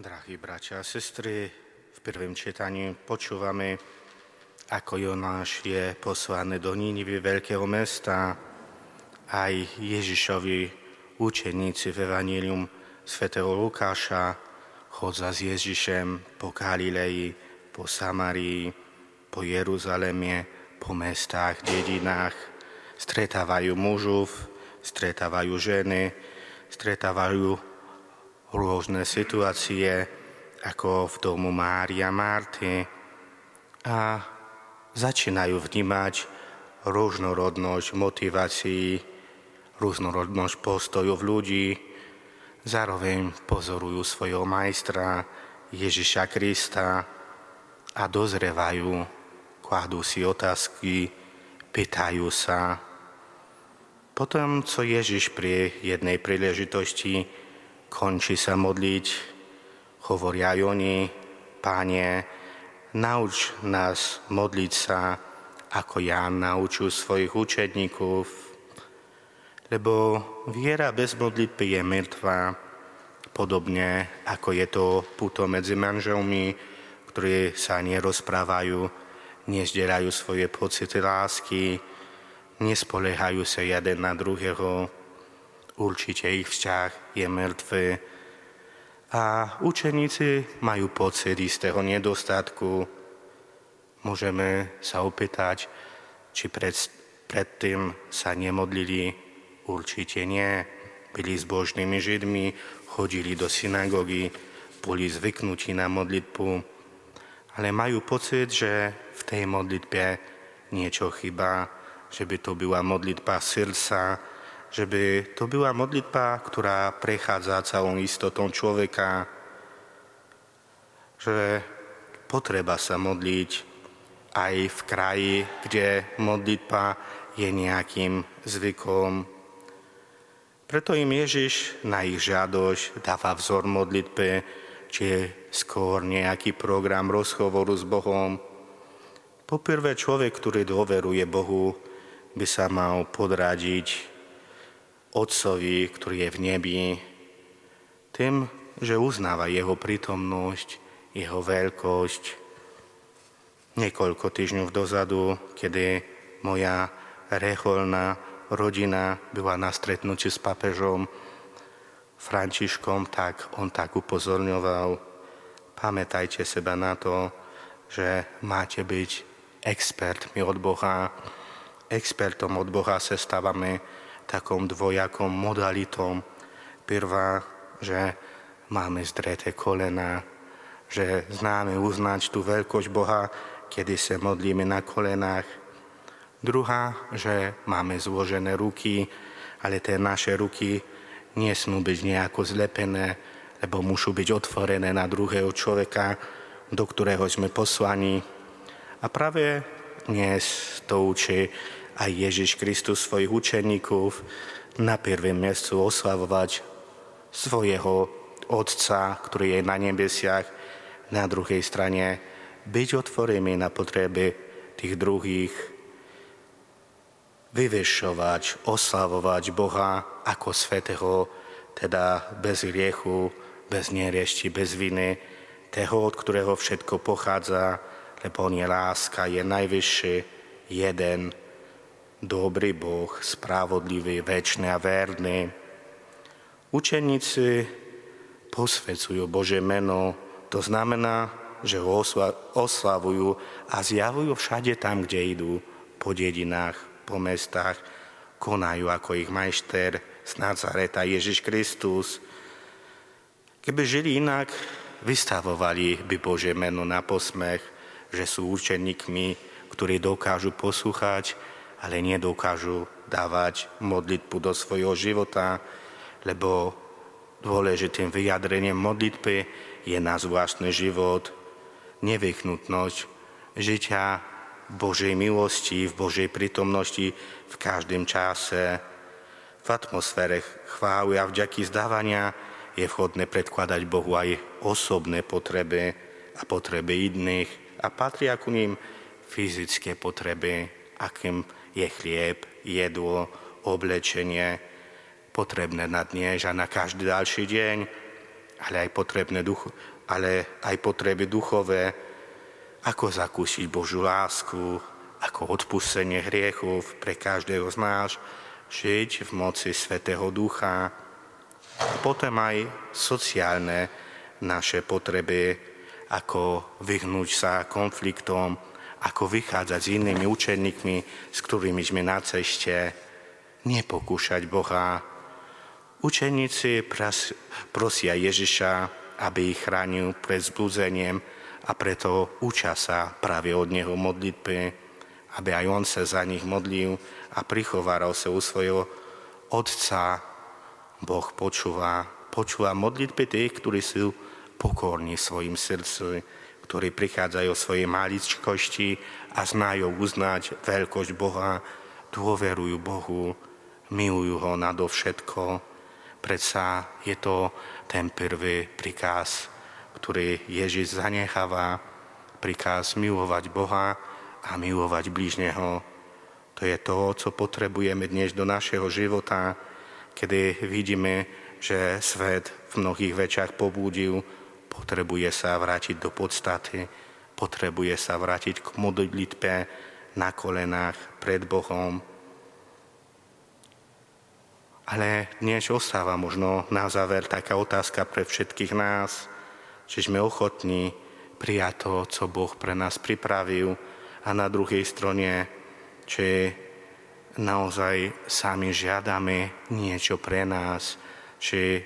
Drahí bratia a sestry, v prvém čítaní počúvame, ako Jonáš je poslaný do Nínivy veľkého mesta. Aj Ježišovi učeníci v Evangelium svätého Lukáša chodza s Ježišem po Galileji, po Samarii, po Jeruzaleme, po mestách, dedinách. Stretávajú mužov, stretávajú ženy, stretávajú rôzne situácie, ako v domu Mária Marty a začínajú vnímať rôznorodnosť motivácií, rôznorodnosť postojov ľudí, zároveň pozorujú svojho majstra Ježiša Krista a dozrevajú, kladú si otázky, pýtajú sa. Potom, co Ježiš pri jednej príležitosti končí sa modliť, hovoria aj oni, Páne, nauč nás modliť sa, ako Ján naučil svojich učedníkov, lebo viera bez modlitby je mŕtva, podobne ako je to puto medzi manželmi, ktorí sa nerozprávajú, nezdierajú svoje pocity lásky, nespolehajú sa jeden na druhého, určite ich vzťah je mŕtvy. A učeníci majú pocit istého nedostatku. Môžeme sa opýtať, či pred, predtým sa nemodlili. Určite nie. Byli zbožnými židmi, chodili do synagógy, boli zvyknutí na modlitbu, ale majú pocit, že v tej modlitbe niečo chýba, že by to bola modlitba srdca, že by to byla modlitba, ktorá prechádza celou istotou človeka, že potreba sa modliť aj v kraji, kde modlitba je nejakým zvykom. Preto im Ježiš na ich žiadosť dáva vzor modlitbe, či je skôr nejaký program rozhovoru s Bohom. Poprvé človek, ktorý dôveruje Bohu, by sa mal podradiť Otcovi, ktorý je v nebi, tým, že uznáva jeho prítomnosť, jeho veľkosť. Niekoľko týždňov dozadu, kedy moja reholná rodina byla na stretnutí s papežom Františkom, tak on tak upozorňoval, pamätajte seba na to, že máte byť expertmi od Boha. Expertom od Boha sa stávame takom dvojakom modalitom. Prvá, že máme zdreté kolena, že známe uznať tú veľkosť Boha, kedy sa modlíme na kolenách. Druhá, že máme zložené ruky, ale tie naše ruky nesmú byť nejako zlepené, lebo musú byť otvorené na druhého človeka, do ktorého sme poslaní. A práve dnes to učí aj Ježiš Kristus svojich učeníkov na prvém miestu oslavovať svojho Otca, ktorý je na nebesiach, na druhej strane byť otvorený na potreby tých druhých, vyvešovať, oslavovať Boha ako svetého, teda bez hriechu, bez neriešti, bez viny, toho, od ktorého všetko pochádza, lebo on je láska, je najvyšší, jeden, dobrý Boh, spravodlivý, väčší a verný. Učeníci posvedcujú Bože meno, to znamená, že ho oslavujú a zjavujú všade tam, kde idú, po dedinách, po mestách, konajú ako ich majster z Nazareta Ježiš Kristus. Keby žili inak, vystavovali by Bože meno na posmech, že sú učeníkmi, ktorí dokážu poslúchať ale nedokážu dávať modlitbu do svojho života, lebo dôležitým vyjadrením modlitby je náš vlastný život, nevychnutnosť žitia Božej milosti, v Božej prítomnosti v každém čase. V atmosfére chvály a vďaky zdávania je vhodné predkladať Bohu aj osobné potreby a potreby iných a patria ku ním fyzické potreby, akým je chlieb, jedlo, oblečenie, potrebné na dnes a na každý ďalší deň. ale aj, potrebné duch, ale aj potreby duchové, ako zakúsiť Božiu lásku, ako odpustenie hriechov pre každého z nás, žiť v moci Svetého Ducha. A potom aj sociálne naše potreby, ako vyhnúť sa konfliktom, ako vychádzať s inými učeníkmi, s ktorými sme na ceste, nepokúšať Boha. Učeníci prosia Ježiša, aby ich chránil pred zblúzeniem a preto učia sa práve od Neho modlitby aby aj on sa za nich modlil a prichováral sa u svojho Otca. Boh počúva, počúva modlitby tých, ktorí sú pokorní svojim srdcu, ktorí prichádzajú o svojej maličkosti a znajú uznať veľkosť Boha, dôverujú Bohu, milujú ho nadovšetko. Predsa je to ten prvý prikaz, ktorý Ježiš zanecháva, prikaz milovať Boha, a milovať blížneho. To je to, co potrebujeme dnes do našeho života, kedy vidíme, že svet v mnohých veciach pobúdil, potrebuje sa vrátiť do podstaty, potrebuje sa vrátiť k modlitbe na kolenách pred Bohom. Ale dnes ostáva možno na záver taká otázka pre všetkých nás, či sme ochotní prijať to, co Boh pre nás pripravil, a na druhej strane, či naozaj sami žiadame niečo pre nás, či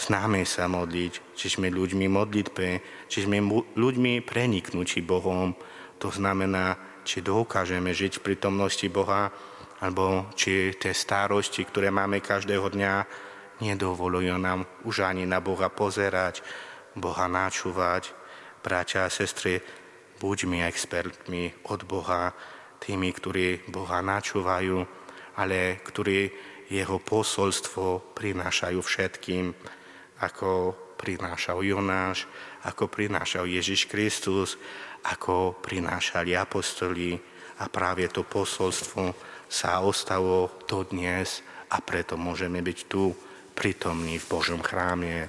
známe sa modliť, či sme ľuďmi modlitbe, či sme ľuďmi preniknutí Bohom. To znamená, či dokážeme žiť v prítomnosti Boha, alebo či tie starosti, ktoré máme každého dňa, nedovolujú nám už ani na Boha pozerať, Boha načúvať. Bratia a sestry, buďme expertmi od Boha, tými, ktorí Boha načúvajú, ale ktorí jeho posolstvo prinášajú všetkým, ako prinášal Jonáš, ako prinášal Ježiš Kristus, ako prinášali apostoli a práve to posolstvo sa ostalo to dnes a preto môžeme byť tu prítomní v Božom chráme.